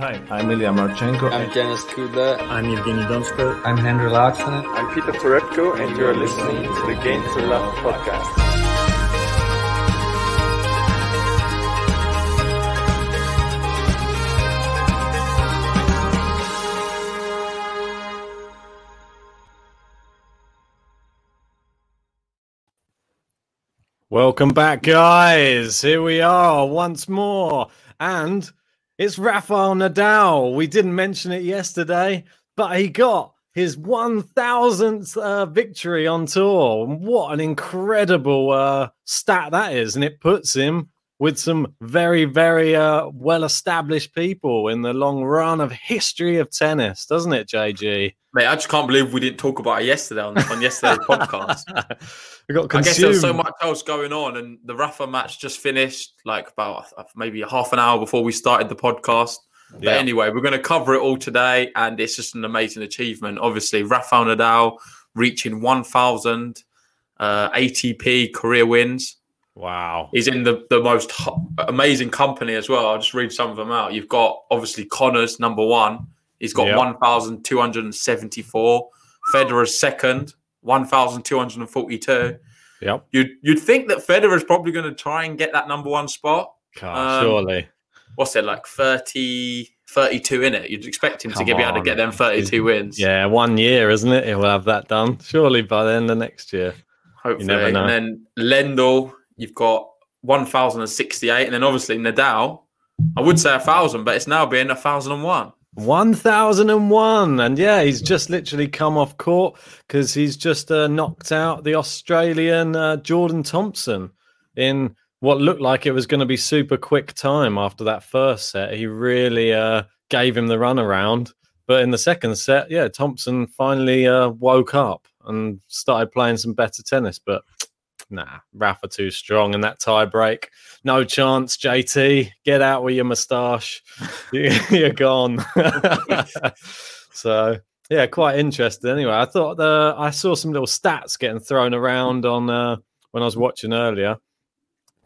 Hi, I'm Ilya Marchenko. I'm Denis Kudla. I'm Evgeny Donskoy. I'm Henri Laaksonen. I'm Peter Torebko, and you're listening to the Game to Love podcast. Welcome back, guys. Here we are once more. And it's Rafael Nadal. We didn't mention it yesterday, but he got his 1000th uh, victory on tour. What an incredible uh, stat that is. And it puts him with some very, very uh, well established people in the long run of history of tennis, doesn't it, JG? Mate, I just can't believe we didn't talk about it yesterday on, on yesterday's podcast. we got consumed. I guess there was so much else going on, and the Rafa match just finished like about uh, maybe half an hour before we started the podcast. But yeah. anyway, we're going to cover it all today, and it's just an amazing achievement. Obviously, Rafael Nadal reaching 1,000 uh, ATP career wins. Wow. He's in the, the most amazing company as well. I'll just read some of them out. You've got obviously Connors, number one He's got yep. 1,274. Federer's second, 1,242. Yep. You'd, you'd think that Federer's probably going to try and get that number one spot. um, surely. What's it, like 30, 32 in it? You'd expect him Come to be able to get them 32 wins. Yeah, one year, isn't it? He'll have that done. Surely by the end of next year. Hopefully. And then Lendl, you've got 1,068. And then obviously Nadal, I would say a 1,000, but it's now been 1,001. 1001 and yeah he's just literally come off court because he's just uh, knocked out the australian uh, jordan thompson in what looked like it was going to be super quick time after that first set he really uh, gave him the runaround but in the second set yeah thompson finally uh, woke up and started playing some better tennis but nah, Rafa too strong in that tie break. No chance, JT. Get out with your moustache. You're gone. so yeah, quite interesting. Anyway, I thought the I saw some little stats getting thrown around on uh, when I was watching earlier.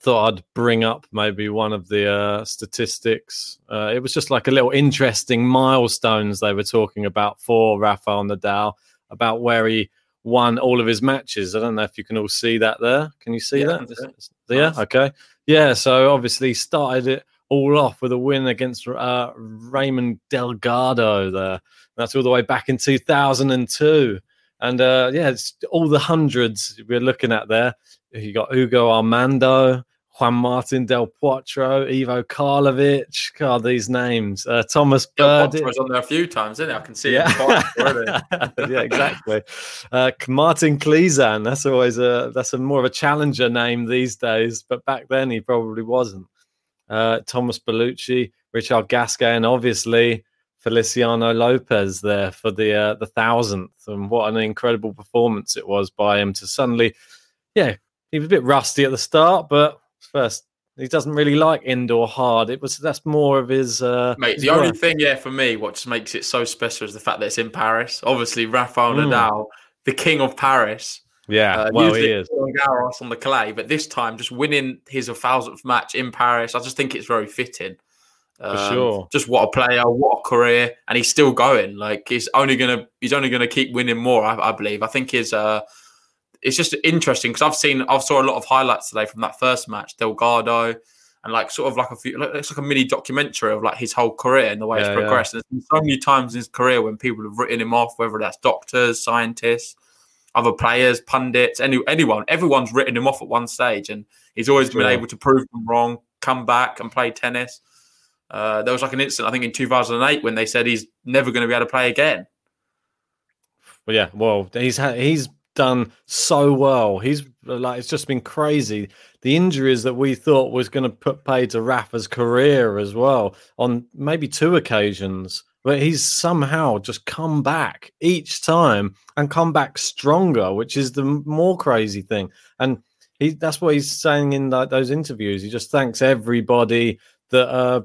Thought I'd bring up maybe one of the uh, statistics. Uh, it was just like a little interesting milestones they were talking about for Rafael Nadal about where he won all of his matches. I don't know if you can all see that there. Can you see yeah, that? Yeah, okay. Yeah, so obviously started it all off with a win against uh, Ramon Delgado there. That's all the way back in 2002. And uh, yeah, it's all the hundreds we're looking at there. You got Hugo Armando, Juan Martin Del Potro, Ivo Karlovic. God, these names. Uh, Thomas Bird. was on there a few times, isn't it? I can see yeah. it. yeah, exactly. Uh, Martin Klizan. That's always a that's a more of a challenger name these days, but back then he probably wasn't. Uh, Thomas Bellucci, Richard Gasquet, and obviously Feliciano Lopez there for the uh, the thousandth. And what an incredible performance it was by him to suddenly, yeah, he was a bit rusty at the start, but first. He doesn't really like indoor hard. It was that's more of his. Uh, Mate, the work. only thing, yeah, for me, what just makes it so special is the fact that it's in Paris. Obviously, Rafael mm. Nadal, the king of Paris. Yeah, uh, well, he is. Garros on the clay, but this time just winning his a thousandth match in Paris, I just think it's very fitting. Um, For sure. Just what a player, what a career, and he's still going. Like he's only gonna, he's only gonna keep winning more. I, I believe. I think his uh, it's just interesting because I've seen I've saw a lot of highlights today from that first match, Delgado, and like sort of like a few, it's like a mini documentary of like his whole career and the way Yeah, it's yeah. progressed. There's been so many times in his career when people have written him off, whether that's doctors, scientists, other players, pundits, any anyone, everyone's written him off at one stage, and he's always been Sure. able to prove them wrong, come back and play tennis. Uh, there was like an incident, I think, in 2008 when they said he's never going to be able to play again. Well, yeah, well, he's ha- he's done so well. He's like it's just been crazy. The injuries that we thought was going to put pay to Rafa's career as well on maybe two occasions, but he's somehow just come back each time and come back stronger, which is the more crazy thing. And he that's what he's saying in like those interviews. He just thanks everybody that uh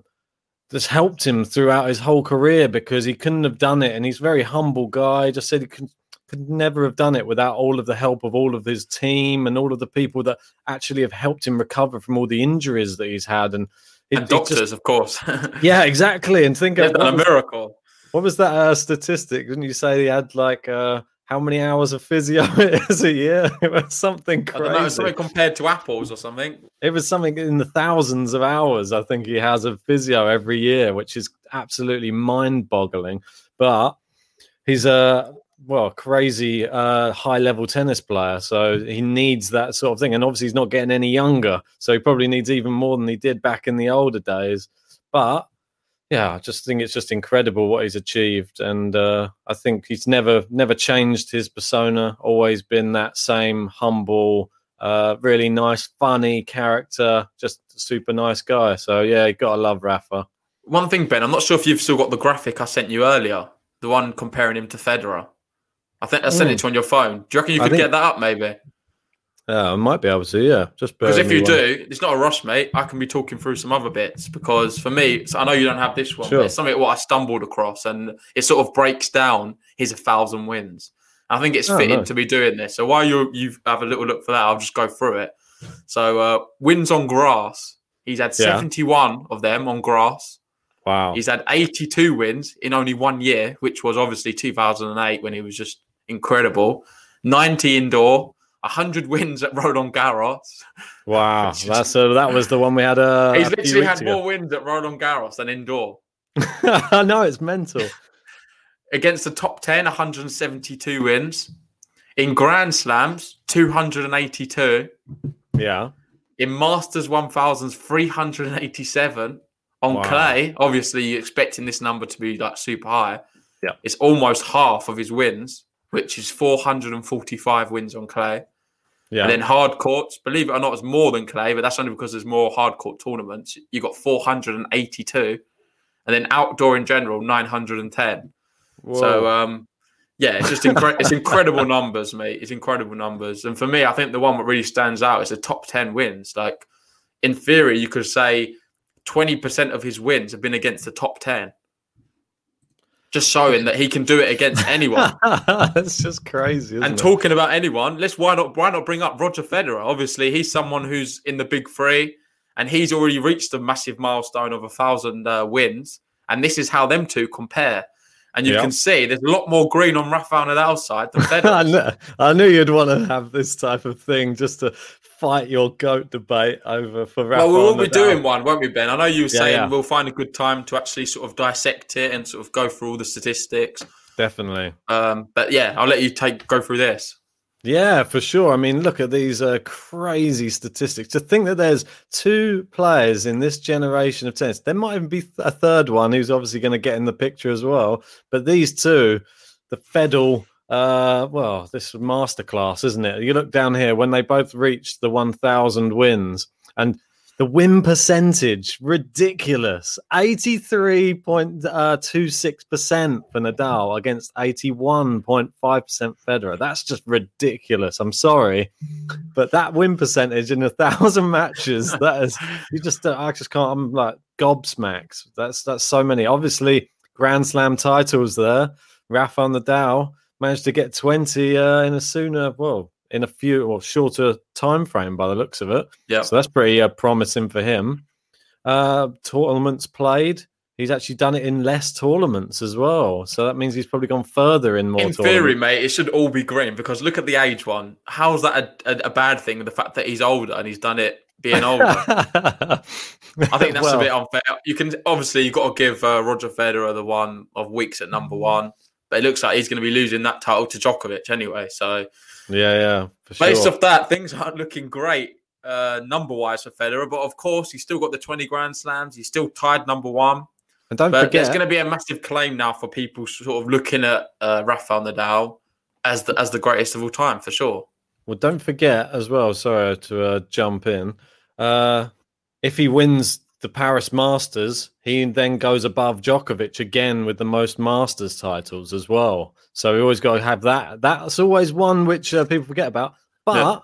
that's helped him throughout his whole career because he couldn't have done it. And he's a very humble guy. Just said he could, could never have done it without all of the help of all of his team and all of the people that actually have helped him recover from all the injuries that he's had. And, it- And it just- doctors, of course. yeah, exactly. And think of a miracle. what was that uh, statistic? Didn't you say he had like uh, how many hours of physio it is a year? It was something don't know, crazy. something compared to apples or something. It was something in the thousands of hours, I think he has of physio every year, which is absolutely mind boggling. But he's a well, crazy uh, high level tennis player. So he needs that sort of thing. And obviously, he's not getting any younger. So he probably needs even more than he did back in the older days. But yeah, I just think it's just incredible what he's achieved. And uh, I think he's never, never changed his persona, always been that same humble, uh, really nice, funny character, just super nice guy. So yeah, you gotta love Rafa. One thing, Ben, I'm not sure if you've still got the graphic I sent you earlier, the one comparing him to Federer. I think I sent it to you on your phone. Do you reckon you could think- get that up, maybe? Yeah, I might be able to. Yeah, just Because if you do, it's not a rush, mate. I can be talking through some other bits. Because for me, I know you don't have this one, Sure. but it's something what I stumbled across, and it sort of breaks down his thousand wins. I think it's Oh, fitting nice. to be doing this. So while you you have a little look for that, I'll just go through it. So uh, wins on grass, he's had Yeah. 71 of them on grass. Wow. He's had 82 wins in only one year, which was obviously 2008 when he was just incredible. 90 indoor, 100 wins at Roland Garros. Wow, that's uh, that was the one we had. Uh, He's a literally had ago. more wins at Roland Garros than indoor. I know it's mental. Against the top 10, 172 wins. In Grand Slams, 282. Yeah, In Masters 1000s, 387. On Wow. clay, obviously, you're expecting this number to be like super high. Yeah. It's almost half of his wins, which is 445 wins on clay. yeah. And then hard courts, believe it or not, it's more than clay, but that's only because there's more hard court tournaments. You got 482, and then outdoor in general, 910. So um, yeah, it's just incre- it's incredible numbers, mate. It's incredible numbers, and for me, I think the one that really stands out is the top 10 wins. Like in theory, you could say 20% of his wins have been against the top 10. Just showing that he can do it against anyone. That's just crazy. Isn't And it? talking about anyone, let's why not why not bring up Roger Federer? Obviously, he's someone who's in the big three, and he's already reached a massive milestone of a thousand uh, wins. And this is how them two compare. And you Yeah. can see there's a lot more green on Rafael Nadal's side than I, Federer. knew, I knew you'd want to have this type of thing just to fight your goat debate over for Rafa. well, we will be doing one, won't we, Ben? I know you were Yeah, saying yeah. we'll find a good time to actually sort of dissect it and sort of go through all the statistics. Definitely. Um, but yeah, I'll let you take go through this. Yeah, for sure. I mean, look at these uh, crazy statistics. To think that there's two players in this generation of tennis, there might even be a third one who's obviously going to get in the picture as well. But these two, the Fedel, uh, well, this is masterclass, isn't it? You look down here when they both reached the 1,000 wins, and the win percentage ridiculous 83.26% for Nadal against 81.5% Federer. That's just ridiculous. I'm sorry, but that win percentage in a thousand matches that is you just uh, I just can't. I'm like gobsmacked. That's that's so many. Obviously, Grand Slam titles there. Rafa Nadal managed to get 20 uh, in a sooner well in a few or shorter time frame by the looks of it. Yeah. So that's pretty uh, promising for him. Uh, tournaments played. He's actually done it in less tournaments as well. So that means he's probably gone further in more In theory, mate, it should all be green because look at the age one. How's that a, a, a bad thing? The fact that he's older and he's done it being older. I think that's Well, a bit unfair. You can obviously you've got to give uh, Roger Federer the one of weeks at number one, but it looks like he's going to be losing that title to Djokovic anyway. So Yeah, yeah, for sure. based off that, things aren't looking great uh, number wise for Federer. But of course, he's still got the twenty Grand Slams. He's still tied number one. and don't But forget, there's going to be a massive claim now for people sort of looking at uh, Rafael Nadal as the as the greatest of all time for sure. Well, don't forget as well. Sorry to uh, jump in. Uh, if he wins the Paris Masters, he then goes above Djokovic again with the most Masters titles as well. So we always got to have that. That's always one which uh, people forget about. But Yeah.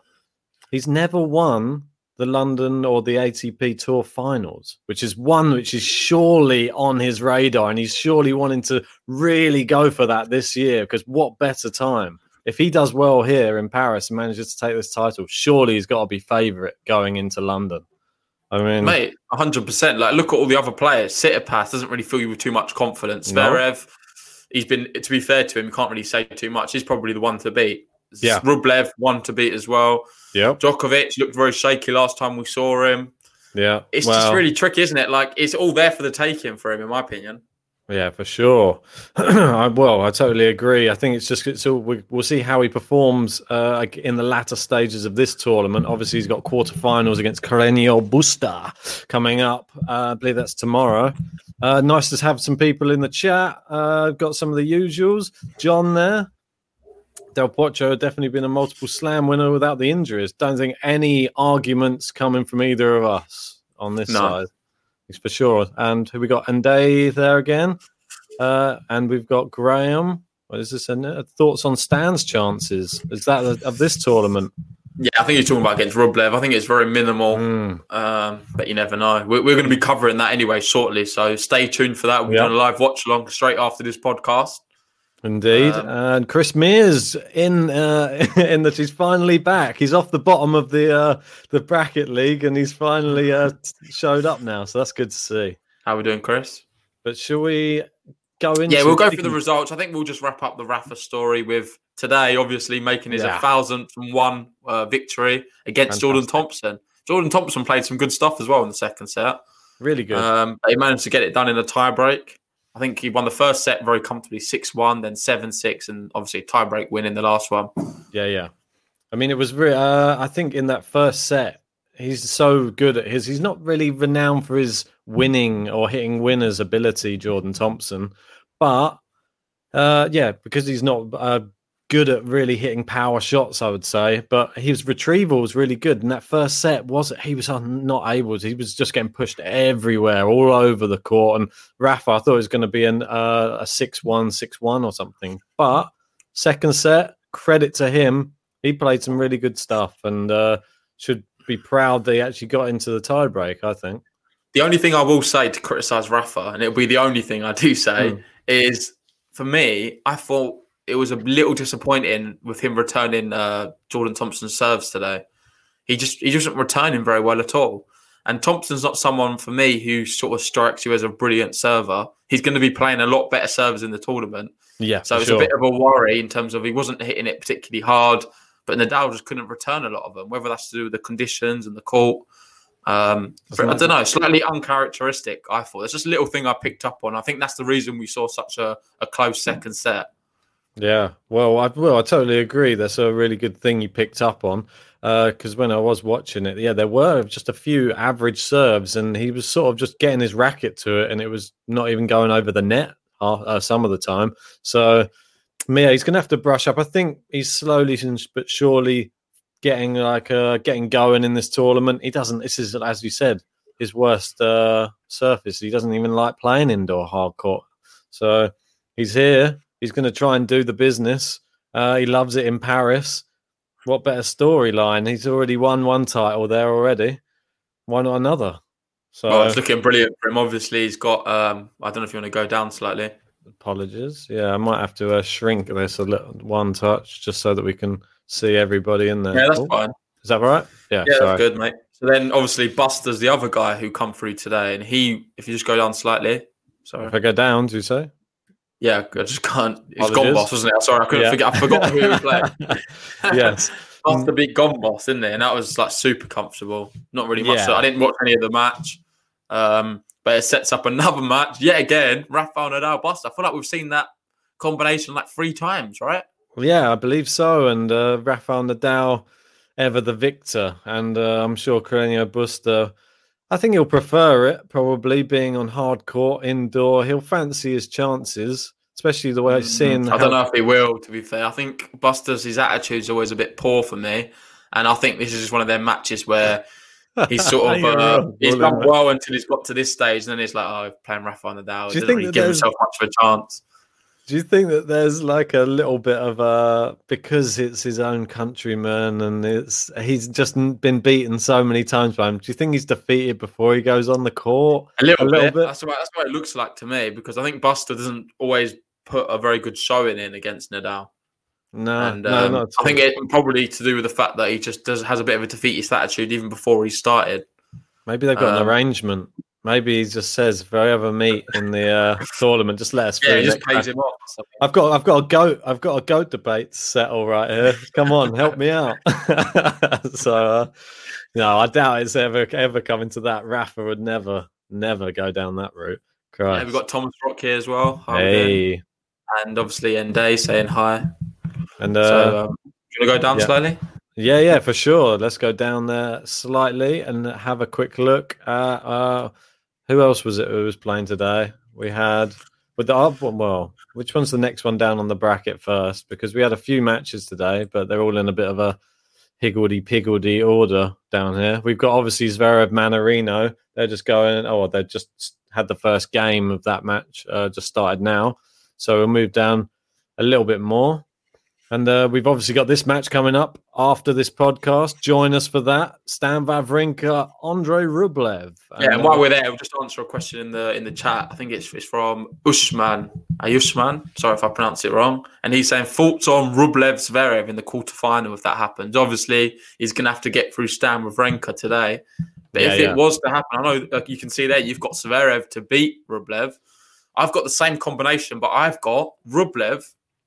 he's never won the London or the ATP Tour Finals, which is one which is surely on his radar, and he's surely wanting to really go for that this year. Because what better time? if he does well here in Paris and manages to take this title, surely he's got to be favourite going into London. I mean, Mate, 100%. Like, look at all the other players. Tsitsipas doesn't really fill you with too much confidence. No. He's been, to be fair to him, you can't really say too much. He's probably the one to beat. Yeah. Rublev, one to beat as well. Yeah, Djokovic looked very shaky last time we saw him. yeah, It's well, just really tricky, isn't it? Like, it's all there for the taking for him, in my opinion. Yeah, for sure. I, well, I totally agree. I think it's just it's all, we, we'll see how he performs uh, in the latter stages of this tournament. Obviously, he's got quarterfinals against Carreño Busta coming up. Uh, I believe that's tomorrow. Uh, nice to have some people in the chat. Uh, got some of the usuals. John there. Del Potro definitely been a multiple slam winner without the injuries. Don't think any arguments coming from either of us on this No. side. It's for sure. And who we got? Anday there again. Uh, and we've got Graham. What is this? Thoughts on Stan's chances? Is that of- this tournament? Yeah, I think you're talking about against Rublev. I think it's very minimal, Mm. um, but you never know. We're, we're going to be covering that anyway shortly, so stay tuned for that. We're Yeah. doing a live watch along straight after this podcast. Indeed. Um, and Chris Mears in uh, in that he's finally back. He's off the bottom of the uh, the bracket league and he's finally uh, showed up now. So that's good to see. How are we doing, Chris? But shall we go into Yeah, we'll go through the results. I think we'll just wrap up the Rafa story with today, obviously making his Yeah. a thousandth and one uh, victory against Jordan Thompson. Jordan Thompson played some good stuff as well in the second set. Really good. Um, he managed to get it done in a tiebreak. I think he won the first set very comfortably, six one, then seven six, and obviously a tiebreak win in the last one. Yeah, yeah. I mean, it was. Re- uh, I think in that first set, he's so good at his. He's not really renowned for his winning or hitting winners ability, Jordan Thompson, but uh, yeah, because he's not uh, good at really hitting power shots, I would say. But his retrieval was really good. And that first set was he was not able to. He was just getting pushed everywhere, all over the court. And Rafa, I thought it was going to be an, uh, a six-one, six-one or something, but second set credit to him he played some really good stuff and uh, should be proud that he actually got into the tiebreak i think The only thing I will say to criticise Rafa, and it'll be the only thing I do say, Hmm. is for me, I thought it was a little disappointing with him returning uh, Jordan Thompson's serves today. He just he just wasn't returning very well at all. And Thompson's not someone for me who sort of strikes you as a brilliant server. He's going to be playing a lot better servers in the tournament. yeah So it's sure. a bit of a worry in terms of he wasn't hitting it particularly hard, but Nadal just couldn't return a lot of them, whether that's to do with the conditions and the court. Um, Doesn't I don't know, slightly uncharacteristic, I thought. It's just a little thing I picked up on. I think that's the reason we saw such a, a close second set. Yeah. Well I, well I totally agree. That's a really good thing you picked up on because when i was watching it yeah there were just a few average serves and he was sort of just getting his racket to it and it was not even going over the net uh, uh, some of the time. So yeah he's gonna have to brush up. I think he's slowly but surely getting like uh getting going in this tournament. He doesn't this is as you said his worst uh surface. He doesn't even like playing indoor hard court. So he's here he's going to try and do the business uh he loves it in paris what better storyline he's already won one title there already why not another so Well, it's looking brilliant for him. Obviously, he's got, um, I don't know if you want to go down slightly. apologies yeah i might have to uh, shrink this a little one touch just so that we can see everybody in there Yeah, that's Oh, fine. is that right yeah, Yeah, sorry. that's good, mate. So then obviously Busta's the other guy who come through today. And he, if you just go down slightly, sorry. if i go down do you say Yeah, I just can't. It's Apologies. Gombos, wasn't it? Sorry, I couldn't Yeah. forget. I forgot who he played. yes. After big Gombos, didn't it? And that was like super comfortable. Not really much. Yeah. I didn't watch any of the match, um, but it sets up another match yet again. Rafael Nadal Busta. I feel like we've seen that combination like three times, right? Yeah, I believe so. And uh, Rafael Nadal, ever the victor. And uh, I'm sure Carreño Busta, I think he'll prefer it, probably being on hard court, indoor. He'll fancy his chances, especially the way seeing. Mm, I don't know if he will. To be fair, I think Busta's his attitude's always a bit poor for me, and I think this is just one of their matches where he's sort of You're uh, he's done well until he's got to this stage, and then he's like, oh, playing Rafael Nadal. Do you He doesn't think really give there's- himself much of a chance. Do you think that there's like a little bit of a because it's his own countryman and it's he's just been beaten so many times by him? Do you think he's defeated before he goes on the court? A little, A little bit. bit. That's what that's what it looks like to me because I think Busta doesn't always put a very good showing in against Nadal, No, and no, um, not I think it probably to do with the fact that he just does has a bit of a defeatist attitude even before he started. Maybe they've got um, an arrangement. Maybe he just says, "If I ever meet in the uh, tournament, just let us Yeah, just pays him off. I've got, I've got a goat. I've got a goat debate settle right here. Come on, help me out. so, uh, no, I doubt it's ever, ever coming to that. Rafa would never, never go down that route. Yeah, we've got Thomas Rock here as well. How hey, and obviously Ende saying hi. and uh, so, um, you want to go down yeah. slowly? Yeah, yeah, for sure. Let's go down there slightly and have a quick look at uh, who else was it who was playing today? We had with the up one. Well, which one's the next one down on the bracket first? Because we had a few matches today, but they're all in a bit of a higgledy piggledy order down here. We've got obviously Zverev Mannarino. They're just going. Oh, they just had the first game of that match. Uh, just started now, so we'll move down a little bit more. And uh, we've obviously got this match coming up after this podcast. Join us for that. Stan Wawrinka, Andre Rublev. Yeah, and uh, while we're there, we'll just answer a question in the in the chat. I think it's it's from Usman Ayushman. Sorry if I pronounce it wrong. And he's saying thoughts on Rublev Zverev in the quarterfinal if that happens. Obviously, he's going to have to get through Stan Wawrinka today. But Yeah, if yeah. it was to happen, I know uh, you can see there you've got Zverev to beat Rublev. I've got the same combination, but I've got Rublev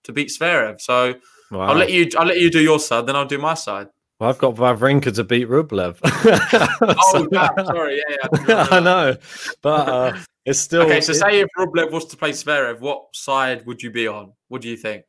to beat Zverev. So wow. I'll let you I'll let you do your side, then I'll do my side. Well, I've got Wawrinka to beat Rublev. Oh, damn, sorry, yeah, yeah. I I know, but uh, it's still Okay, so it- say if Rublev was to play Zverev, what side would you be on? What do you think?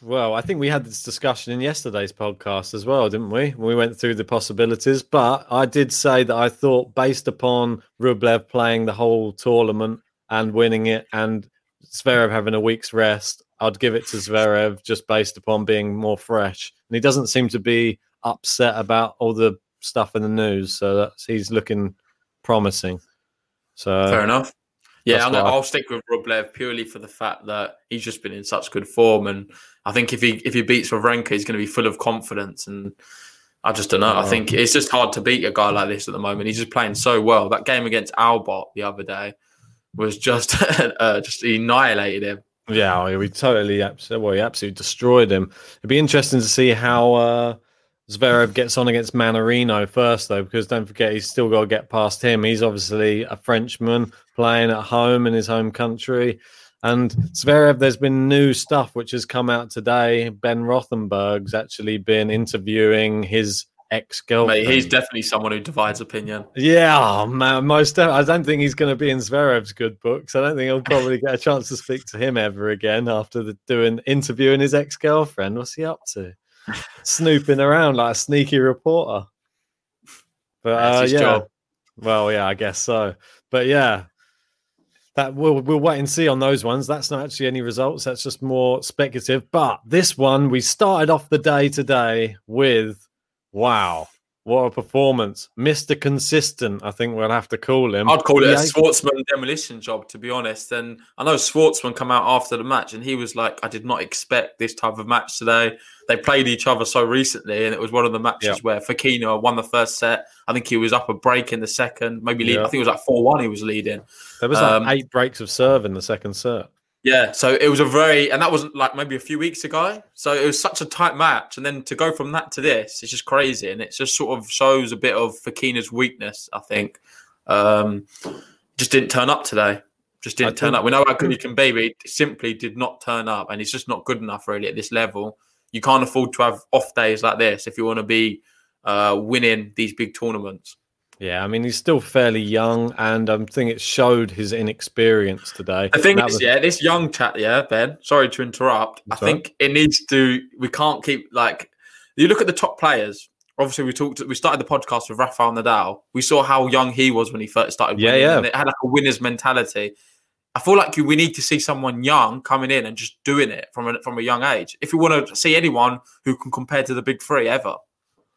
Well, I think we had this discussion in yesterday's podcast as well, didn't we? We went through the possibilities, but I did say that I thought, based upon Rublev playing the whole tournament and winning it, and Zverev having a week's rest, I'd give it to Zverev just based upon being more fresh. And he doesn't seem to be upset about all the stuff in the news, so that's he's looking promising. So Fair enough. Yeah, I'm gonna, what I- I'll stick with Rublev purely for the fact that he's just been in such good form, and I think if he if he beats Wawrinka, he's going to be full of confidence. And I just don't know. I Oh. think it's just hard to beat a guy like this at the moment. He's just playing so well. That game against Albot the other day was just uh, just annihilated him. Yeah, we- we totally, well, he absolutely destroyed him. It'd be interesting to see how uh, Zverev gets on against Mannarino first, though, because don't forget he's still got to get past him. He's obviously a Frenchman playing at home in his home country. And Zverev, there's been new stuff which has come out today. Ben Rothenberg's actually been interviewing his ex girlfriend. He's definitely someone who divides opinion. Yeah, oh, man, most. def- I don't think he's going to be in Zverev's good books. I don't think he'll probably get a chance to speak to him ever again after the, doing interviewing his ex girlfriend. What's he up to? Snooping around like a sneaky reporter. But uh, yeah, job. well, yeah, I guess so. But yeah, that we'll we'll wait and see on those ones. That's not actually any results. That's just more speculative. But this one, we started off the day today with wow, what a performance, Mister Consistent. I think we'll have to call him. I'd call it a Yeah, Schwartzman demolition job, to be honest. And I know Schwartzman come out after the match and he was like, I did not expect this type of match today. They played each other so recently, and it was one of the matches Yeah. where Fokina won the first set. I think he was up a break in the second, maybe lead, Yeah. I think it was like 4 1 he was leading. There was like um, eight breaks of serve in the second set. Yeah, so it was a very, and that wasn't like maybe a few weeks ago. So it was such a tight match, and then to go from that to this, it's just crazy, and it just sort of shows a bit of Fokina's weakness. I think um, just didn't turn up today. Just didn't turn up. We know how good he can be, but he simply did not turn up, and he's just not good enough really at this level. You can't afford to have off days like this if you want to be uh, winning these big tournaments. Yeah, I mean he's still fairly young, and I'm think it showed his inexperience today. The thing is, was... yeah, this young chat, yeah, Ben. Sorry to interrupt. That's I think it needs to. We can't keep like you look at the top players. Obviously, we talked. We started the podcast with Rafael Nadal. We saw how young he was when he first started. Yeah, yeah. it had like a winner's mentality. I feel like we need to see someone young coming in and just doing it from a, from a young age. If you want to see anyone who can compare to the big three ever.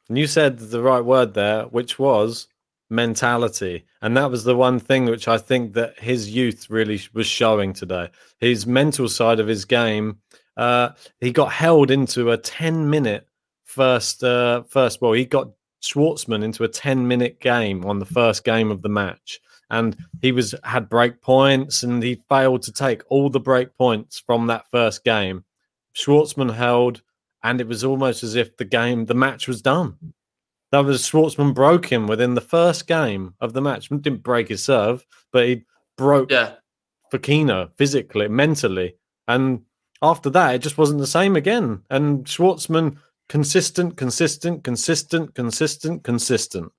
And you said the right word there, which was mentality. And that was the one thing which I think that his youth really was showing today. His mental side of his game. Uh, he got held into a 10 minute first, uh, first, well, he got Schwartzman into a 10 minute game on the first game of the match. And he was had break points and he failed to take all the break points from that first game. Schwartzman held, and it was almost as if the game, the match was done. That was Schwartzman broke him within the first game of the match. Didn't break his serve, but he broke yeah. Fokina physically, mentally. And after that, it just wasn't the same again. And Schwartzman, consistent, consistent, consistent, consistent, consistent.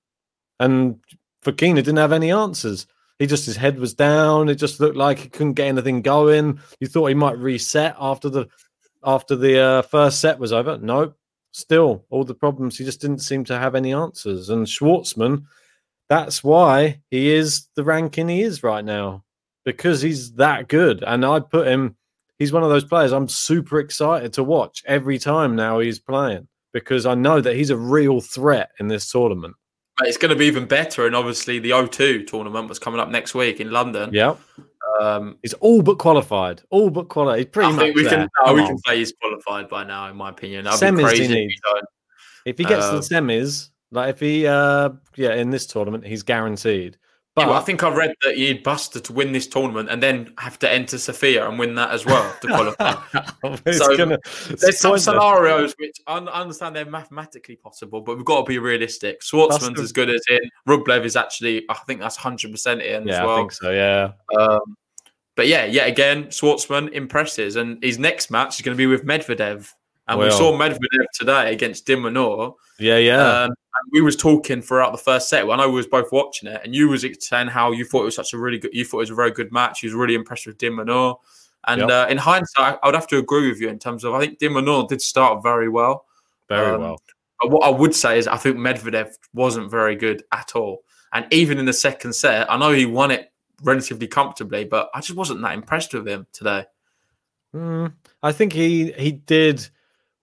And Fokina didn't have any answers. He just his head was down. It just looked like he couldn't get anything going. You thought he might reset after the after the uh, first set was over. Nope, still all the problems. He just didn't seem to have any answers. And Schwartzman, that's why he is the ranking he is right now because he's that good. And I put him. He's one of those players I'm super excited to watch every time now he's playing because I know that he's a real threat in this tournament. It's going to be even better, and obviously the O2 tournament was coming up next week in London. Yeah, um, he's all but qualified. All but qualified. He's pretty I much. we there. can. No, we can say he's qualified by now, in my opinion. That'd semis be crazy if, if he gets the semis, like if he, uh, yeah, in this tournament, he's guaranteed. But yeah, well, I think I read that he'd busted to win this tournament and then have to enter Sofia and win that as well to qualify. so gonna, there's some scenarios which I understand they're mathematically possible, but we've got to be realistic. Schwartzman's as good as in. Rublev is actually, I think that's 100% in yeah, as well. I think so, yeah. Um, but yeah, yet again, Schwartzman impresses, and his next match is going to be with Medvedev. And well, we saw Medvedev today against de Minaur. Yeah, yeah. Um, we was talking throughout the first set. When I know we was both watching it, and you was saying how you thought it was such a really good, you thought it was a very good match. You was really impressed with de Minaur. And yep. uh, in hindsight, I would have to agree with you in terms of I think de Minaur did start very well, very um, well. But what I would say is I think Medvedev wasn't very good at all. And even in the second set, I know he won it relatively comfortably, but I just wasn't that impressed with him today. Mm, I think he he did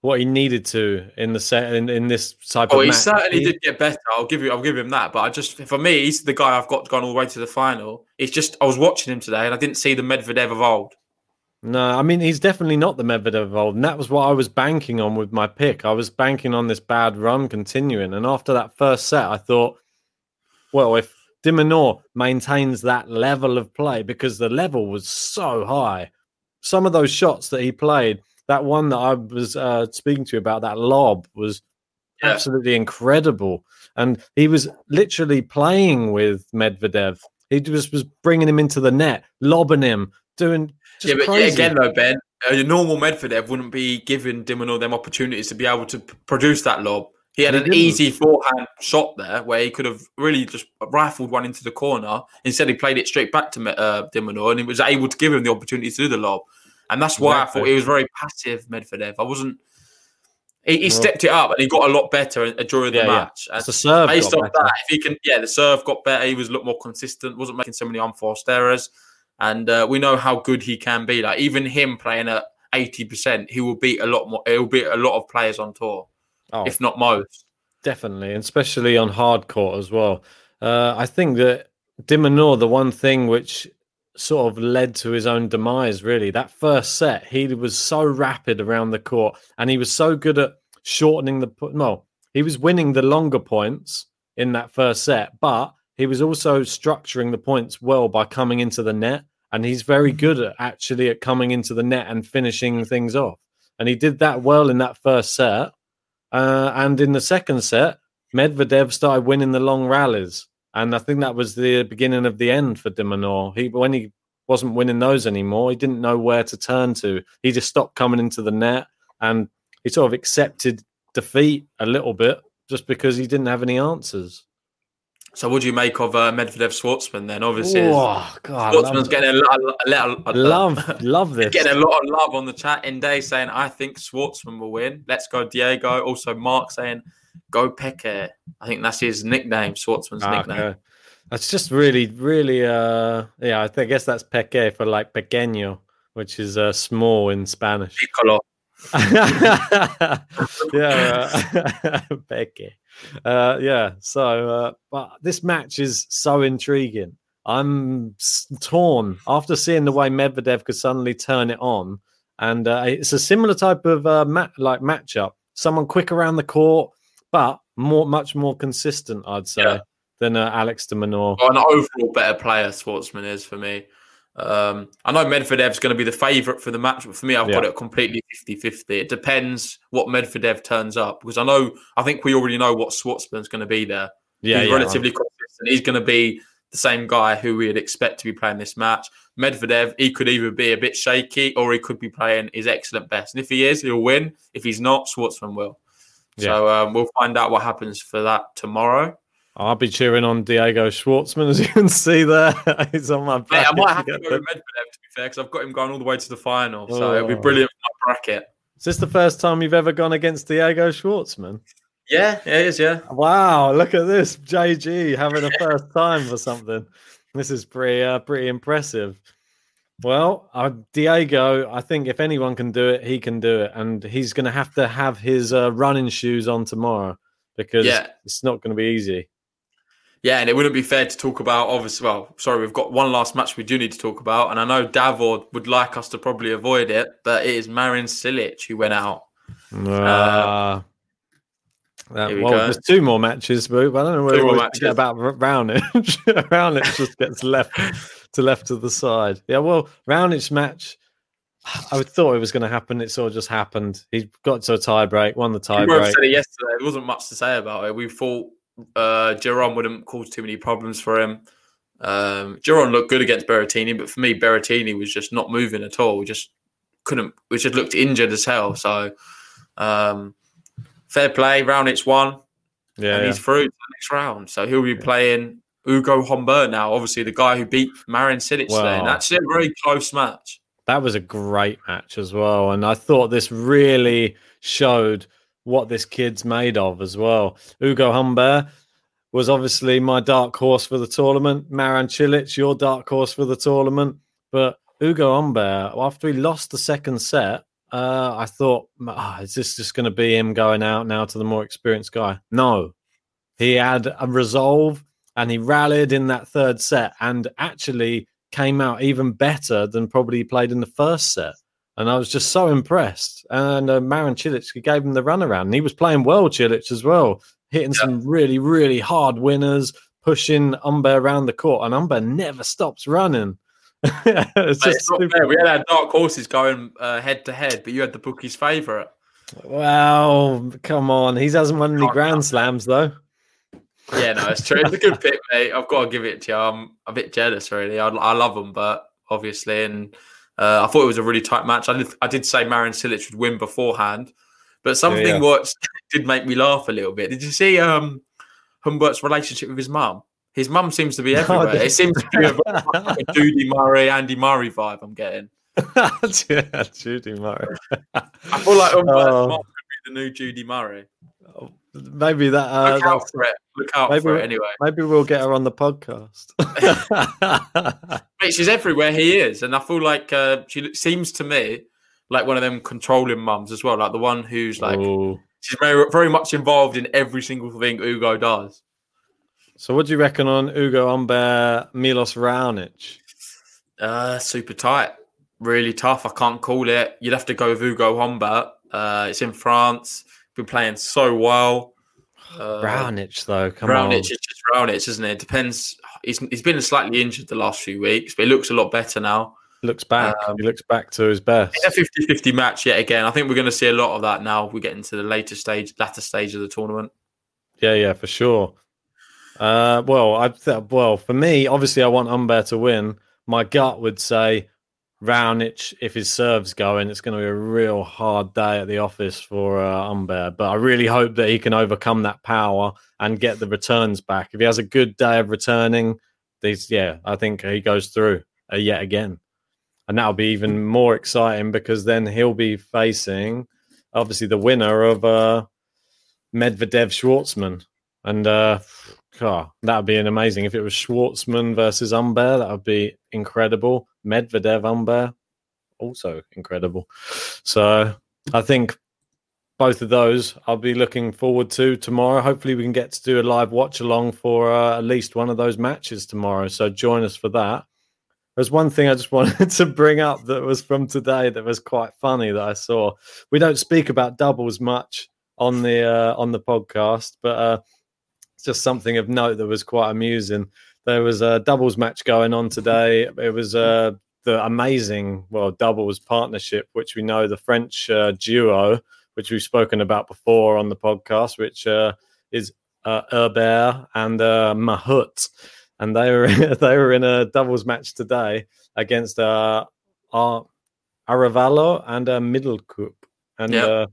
what he needed to in the set in, in this type oh, of he match. certainly he... did get better. I'll give you I'll give him that. But I just for me, he's the guy I've got gone all the way to the final. It's just I was watching him today and I didn't see the Medvedev of old. No, I mean he's definitely not the Medvedev of old, and that was what I was banking on with my pick. I was banking on this bad run continuing, and after that first set, I thought, well, if de Minaur maintains that level of play because the level was so high, some of those shots that he played that one that I was uh, speaking to you about, that lob was yeah. absolutely incredible. And he was literally playing with Medvedev. He just was bringing him into the net, lobbing him, doing. yeah, but yeah, again though, Ben, a normal Medvedev wouldn't be giving de Minaur them opportunities to be able to p- produce that lob. He had he an didn't. easy forehand shot there where he could have really just rifled one into the corner. Instead, he played it straight back to uh, and he was able to give him the opportunity to do the lob. And that's why exactly. I thought he was very passive, Medvedev. I wasn't. He, he stepped it up and he got a lot better during the yeah, match. Yeah. the serve based on that, if he can, yeah, the serve got better. He was a lot more consistent. wasn't making so many unforced errors, and uh, we know how good he can be. Like even him playing at eighty percent, he will beat a lot more. He will beat a lot of players on tour, oh, if not most. Definitely, and especially on hard court as well. Uh, I think that de Minaur, the one thing which sort of led to his own demise, really. That first set, he was so rapid around the court and he was so good at shortening the. Well, he was winning the longer points in that first set, but he was also structuring the points well by coming into the net. And he's very good at actually at coming into the net and finishing things off. And he did that well in that first set. Uh, and in the second set, Medvedev started winning the long rallies and I think that was the beginning of the end for de Minaur. He when he wasn't winning those anymore. He didn't know where to turn to. He just stopped coming into the net and he sort of accepted defeat a little bit just because he didn't have any answers. So, what do you make of uh, Medvedev Schwartzman then? Obviously, oh, God, Schwartzman's getting a, a, a, a, love, love this. Getting a lot of love on the chat. In day saying, "I think Schwartzman will win." Let's go, Diego. Also, Mark saying, "Go Peke." I think that's his nickname. Schwartzman's ah, nickname. Okay. That's just really, really. uh Yeah, I, think, I guess that's Peke for like pequeño, which is uh, small in Spanish. Piccolo. yeah, Becky. Uh, yeah. So, uh, but this match is so intriguing. I'm torn after seeing the way Medvedev could suddenly turn it on, and uh, it's a similar type of uh, mat- like matchup. Someone quick around the court, but more, much more consistent, I'd say, yeah. than uh, Alex de Minaur. Well, an overall better player, Schwartzman is for me. Um, I know Medvedev's going to be the favourite for the match, but for me, I've yeah. got it completely 50 50. It depends what Medvedev turns up because I know, I think we already know what Schwartzman's going to be there. Yeah, he's yeah, relatively consistent. He's going to be the same guy who we'd expect to be playing this match. Medvedev, he could either be a bit shaky or he could be playing his excellent best. And if he is, he'll win. If he's not, Schwartzman will. Yeah. So um, we'll find out what happens for that tomorrow. I'll be cheering on Diego Schwartzman, as you can see there. He's on my back. I might have to go with Medvedev, to be fair, because I've got him going all the way to the final. So oh. it'll be brilliant for my bracket. Is this the first time you've ever gone against Diego Schwartzman? Yeah, it is, yeah. Wow, look at this. JG having a first time for something. This is pretty, uh, pretty impressive. Well, uh, Diego, I think if anyone can do it, he can do it. And he's going to have to have his uh, running shoes on tomorrow because yeah. it's not going to be easy. Yeah, and it wouldn't be fair to talk about, obviously, well, sorry, we've got one last match we do need to talk about. And I know Davor would like us to probably avoid it, but it is Marin Cilic who went out. Uh, uh, that, well, go. there's two more matches, but I don't know where we're get about Raonic. Raonic just gets left to left to the side. Yeah, well, Raonic's match, I thought it was going to happen. It sort of just happened. He got to a tie break, won the tie break. said it yesterday. There wasn't much to say about it. We thought uh, Giron wouldn't cause too many problems for him. Um, Giron looked good against Berrettini, but for me, Berrettini was just not moving at all. We just couldn't. We just looked injured as hell. So, um, fair play. Raonic won. Yeah, and yeah. he's through to the next round. So he'll be playing Ugo Humbert now. Obviously, the guy who beat Marin Cilic well, today. And that's a very close match. That was a great match as well, and I thought this really showed what this kid's made of as well. Ugo Humbert was obviously my dark horse for the tournament. Marin Cilic, your dark horse for the tournament. But Ugo Humbert, after he lost the second set, uh, I thought, oh, is this just going to be him going out now to the more experienced guy? No. He had a resolve and he rallied in that third set and actually came out even better than probably he played in the first set and I was just so impressed. And uh, Marin Cilic gave him the runaround, and he was playing well, Cilic as well, hitting yeah. some really, really hard winners, pushing Humbert around the court, and Humbert never stops running. it's just it's we had our dark horses going uh, head to head, but you had the bookie's favourite. Well, come on, he hasn't won any Grand Slams though. Yeah, no, it's true. It's a good pick, mate. I've got to give it to you. I'm a bit jealous, really. I, I love them, but obviously, and uh, I thought it was a really tight match. I did, I did say Marin Cilic would win beforehand, but something yeah, yeah. what did make me laugh a little bit. Did you see um, Humbert's relationship with his mum? His mum seems to be everywhere. No, it seems to be a, a Judy Murray, Andy Murray vibe. I'm getting. Judy Murray. I feel like Humbert's oh. mum could be the new Judy Murray. Maybe that. Uh, Look out for it. Look out maybe, for it anyway. Maybe we'll get her on the podcast. Mate, she's everywhere he is, and I feel like uh, she seems to me like one of them controlling mums as well, like the one who's like Ooh. she's very very much involved in every single thing Ugo does. So, what do you reckon on Ugo Humbert, Milos Raonic? Uh, super tight, really tough. I can't call it. You'd have to go with Ugo Humbert. Uh, it's in France. Been playing so well. Uh, Raonic, though, come Raonic on. is just Raonic, isn't it? it? Depends. He's he's been slightly injured the last few weeks, but he looks a lot better now. Looks back. Um, he looks back to his best. a 50-50 match yet again. I think we're going to see a lot of that now. We get into the later stage, latter stage of the tournament. Yeah, yeah, for sure. Uh, well, I th- well for me, obviously, I want Humbert to win. my gut would say Raonic, if his serve's going, it's going to be a real hard day at the office for uh, Humbert. But I really hope that he can overcome that power and get the returns back. If he has a good day of returning, these yeah, I think he goes through uh, yet again, and that'll be even more exciting because then he'll be facing obviously the winner of uh, Medvedev Schwartzman, and uh, oh, that would be an amazing if it was Schwartzman versus Humbert. That would be incredible. Medvedev Humbert, also incredible. So I think both of those I'll be looking forward to tomorrow. Hopefully, we can get to do a live watch along for uh, at least one of those matches tomorrow. So join us for that. There's one thing I just wanted to bring up that was from today that was quite funny that I saw. We don't speak about doubles much on the uh, on the podcast, but uh, just something of note that was quite amusing. There was a doubles match going on today. It was uh, the amazing well doubles partnership, which we know the French uh, duo, which we've spoken about before on the podcast, which uh, is uh, Herbert and uh, Mahut, and they were they were in a doubles match today against uh, Ar- Arevalo and uh, Middelkoop, and Yep. uh,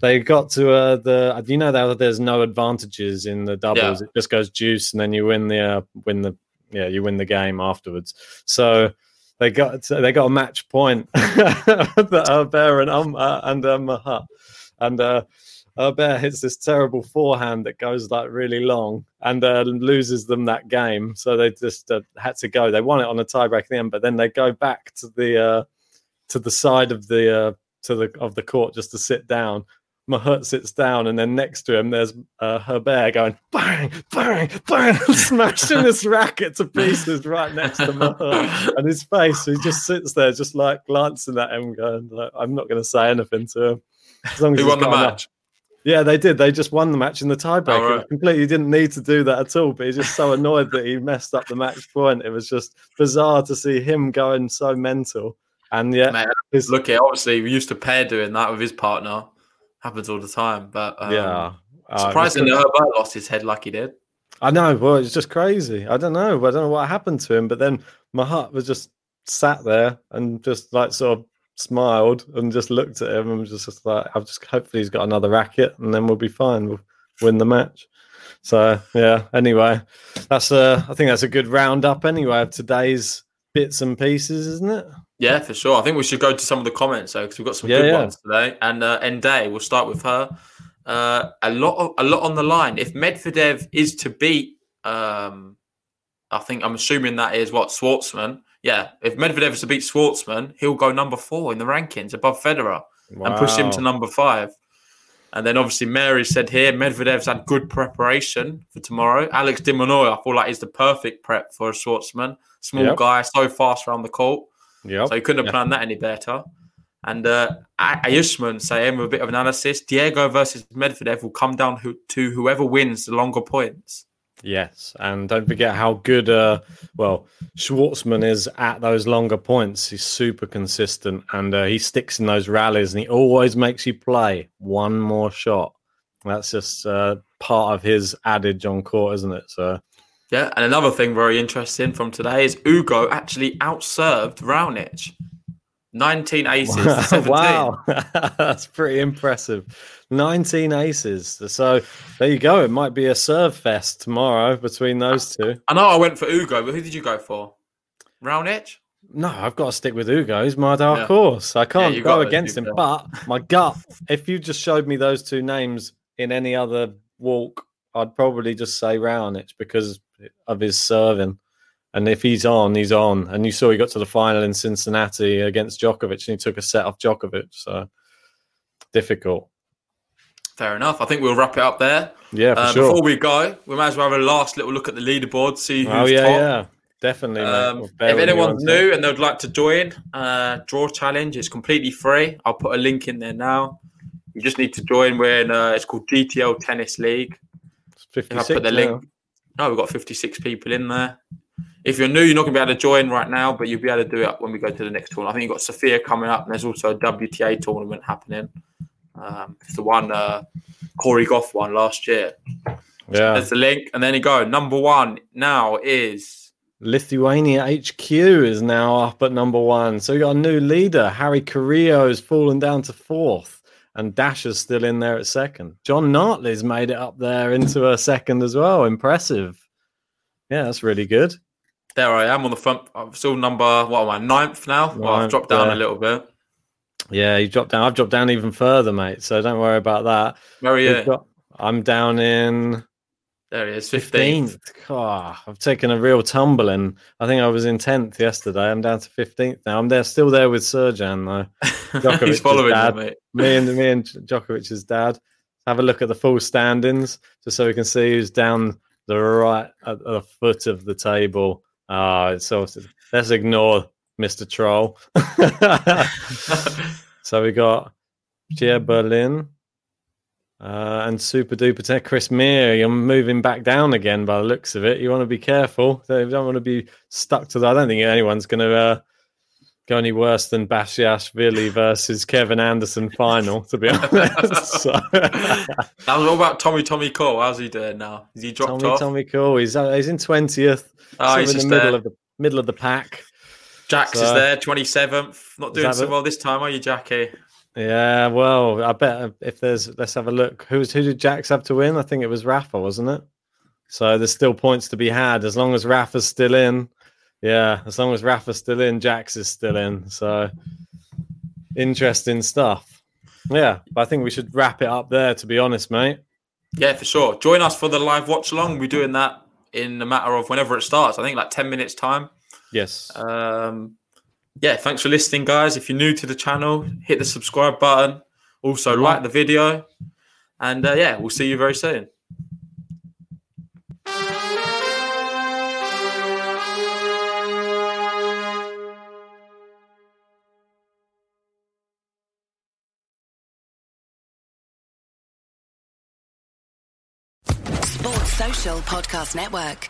they got to uh, the. You know that there's no advantages in the doubles; Yeah. it just goes deuce, and then you win the uh, win the yeah you win the game afterwards. So they got they got a match point Herbert and um uh, and uh, Mahut and uh, Herbert hits this terrible forehand that goes like really long and uh, loses them that game. So they just uh, had to go. They won it on a tiebreak at the end, but then they go back to the uh, to the side of the uh, to the of the court just to sit down. Mahut sits down, and then next to him, there's uh, Herbert going bang, bang, bang, smashing this racket to pieces right next to Mahut. And his face, he just sits there, just like glancing at him, going, like, "I'm not going to say anything to him." As long as Who won the match? yeah, they did. They just won the match in the tiebreak. Oh, right. Completely didn't need to do that at all, but he's just so annoyed that he messed up the match point. It was just bizarre to see him going so mental. And yeah, Mate, his, look at obviously we used to pair doing that with his partner. Happens all the time, but um, yeah. Uh, surprising it that Herbert lost his head like he did. I know. Well, it's just crazy. I don't know. I don't know what happened to him, but then Mahut was just sat there and just like sort of smiled and just looked at him and was just, just like, I've just hopefully he's got another racket and then we'll be fine. We'll win the match. So yeah. Anyway, that's a. I think that's a good roundup anyway of today's bits and pieces, isn't it? Yeah, for sure. I think we should go to some of the comments though, because we've got some Yeah, good yeah. ones today. And uh, we'll start with her. Uh, a lot, of, a lot on the line. If Medvedev is to beat, um, I think I'm assuming that is what Schwartzman. Yeah, if Medvedev is to beat Schwartzman, he'll go number four in the rankings above Federer and push him to number five. And then obviously Mary said here, Medvedev's had good preparation for tomorrow. Alex Minaur, I feel like is the perfect prep for a Schwartzman. Small Yep. guy, so fast around the court. Yep. So he couldn't have Yeah. planned that any better. And uh, Ayushman saying with a bit of analysis, Diego versus Medvedev will come down who, to whoever wins the longer points. Yes, and don't forget how good, uh, well, Schwartzman is at those longer points. He's super consistent, and uh, he sticks in those rallies, and he always makes you play one more shot. That's just uh, part of his adage on court, isn't it? So, Yeah, and another thing very interesting from today is Ugo actually outserved Raonic. 19 aces to 17. wow, that's pretty impressive. 19 aces. So there you go. It might be a serve fest tomorrow between those two. I know I went for Ugo, but who did you go for? Raonic? No, I've got to stick with Ugo. He's my dark Yeah. horse. I can't you've go against him. But my gut, if you just showed me those two names in any other walk, I'd probably just say Raonic because of his serving. And if he's on, he's on. And you saw he got to the final in Cincinnati against Djokovic and he took a set off Djokovic. So difficult. Fair enough. I think we'll wrap it up there. Yeah, for Uh, sure. Before we go, we might as well have a last little look at the leaderboard, see who's oh, yeah, top. yeah. Definitely. Um, if anyone's new and they'd like to join, uh, draw challenge is completely free. I'll put a link in there now. You just need to join. We're in. Uh, it's called GTL Tennis League. It's If I 56 put the now. link. No, we've got 56 people in there. If you're new, you're not going to be able to join right now, but you'll be able to do it when we go to the next tournament. I think you've got Sofia coming up, and there's also a WTA tournament happening. Um, it's the one uh, Corey Gauff won last year. Yeah. There's the link, and then you go. Number one now is Lithuania HQ is now up at number one. So we got a new leader. Harry Carrillo has fallen down to fourth, and Dasher's still in there at second. John Nartley's made it up there into a second as well. Impressive. Yeah, that's really good. There I am on the front. I'm still number what am I ninth now? Well, I've dropped down yeah. a little bit. Yeah, you dropped down. I've dropped down even further, mate. So don't worry about that. Where are you? got- I'm down in There he is, fifteenth. 15th. Oh, I've taken a real tumble, and I think I was in 10th yesterday. I'm down to 15th now. I'm there, still there with Srdjan, though. Djokovic's He's following dad. you, me and me and Djokovic's dad. Have a look at the full standings, just so we can see who's down the right at the foot of the table. Ah, it's so let's ignore Mr. Troll. so we got Pierre Berlin uh, and Super Duper Tech Chris Meir. You're moving back down again by the looks of it. You want to be careful. You don't want to be stuck to that. I don't think anyone's going to uh, go any worse than Basilashvili versus Kevin Anderson final, to be honest. so, That was all about Tommy Tommy Cole. How's he doing now? Is he dropped Tommy, off? Tommy, cool. He's uh, he's in twentieth. Oh, he's in the middle there. of the middle of the pack. Jax is there, twenty seventh. Not doing so well this time, are you, Jackie? Yeah, well, I bet if there's let's have a look. Who's who did Jax have to win? I think it was Rafa, wasn't it? So there's still points to be had as long as Rafa's still in. Yeah, as long as Rafa's still in, Jax is still in. So interesting stuff. Yeah, but I think we should wrap it up there. To be honest, mate. Yeah, for sure. Join us for the live watch along. We're doing that in a matter of whenever it starts. I think like ten minutes time. Yes. Um, yeah, thanks for listening, guys. If you're new to the channel, hit the subscribe button. Also, like the video, and uh, yeah, we'll see you very soon. Sports Social Podcast Network.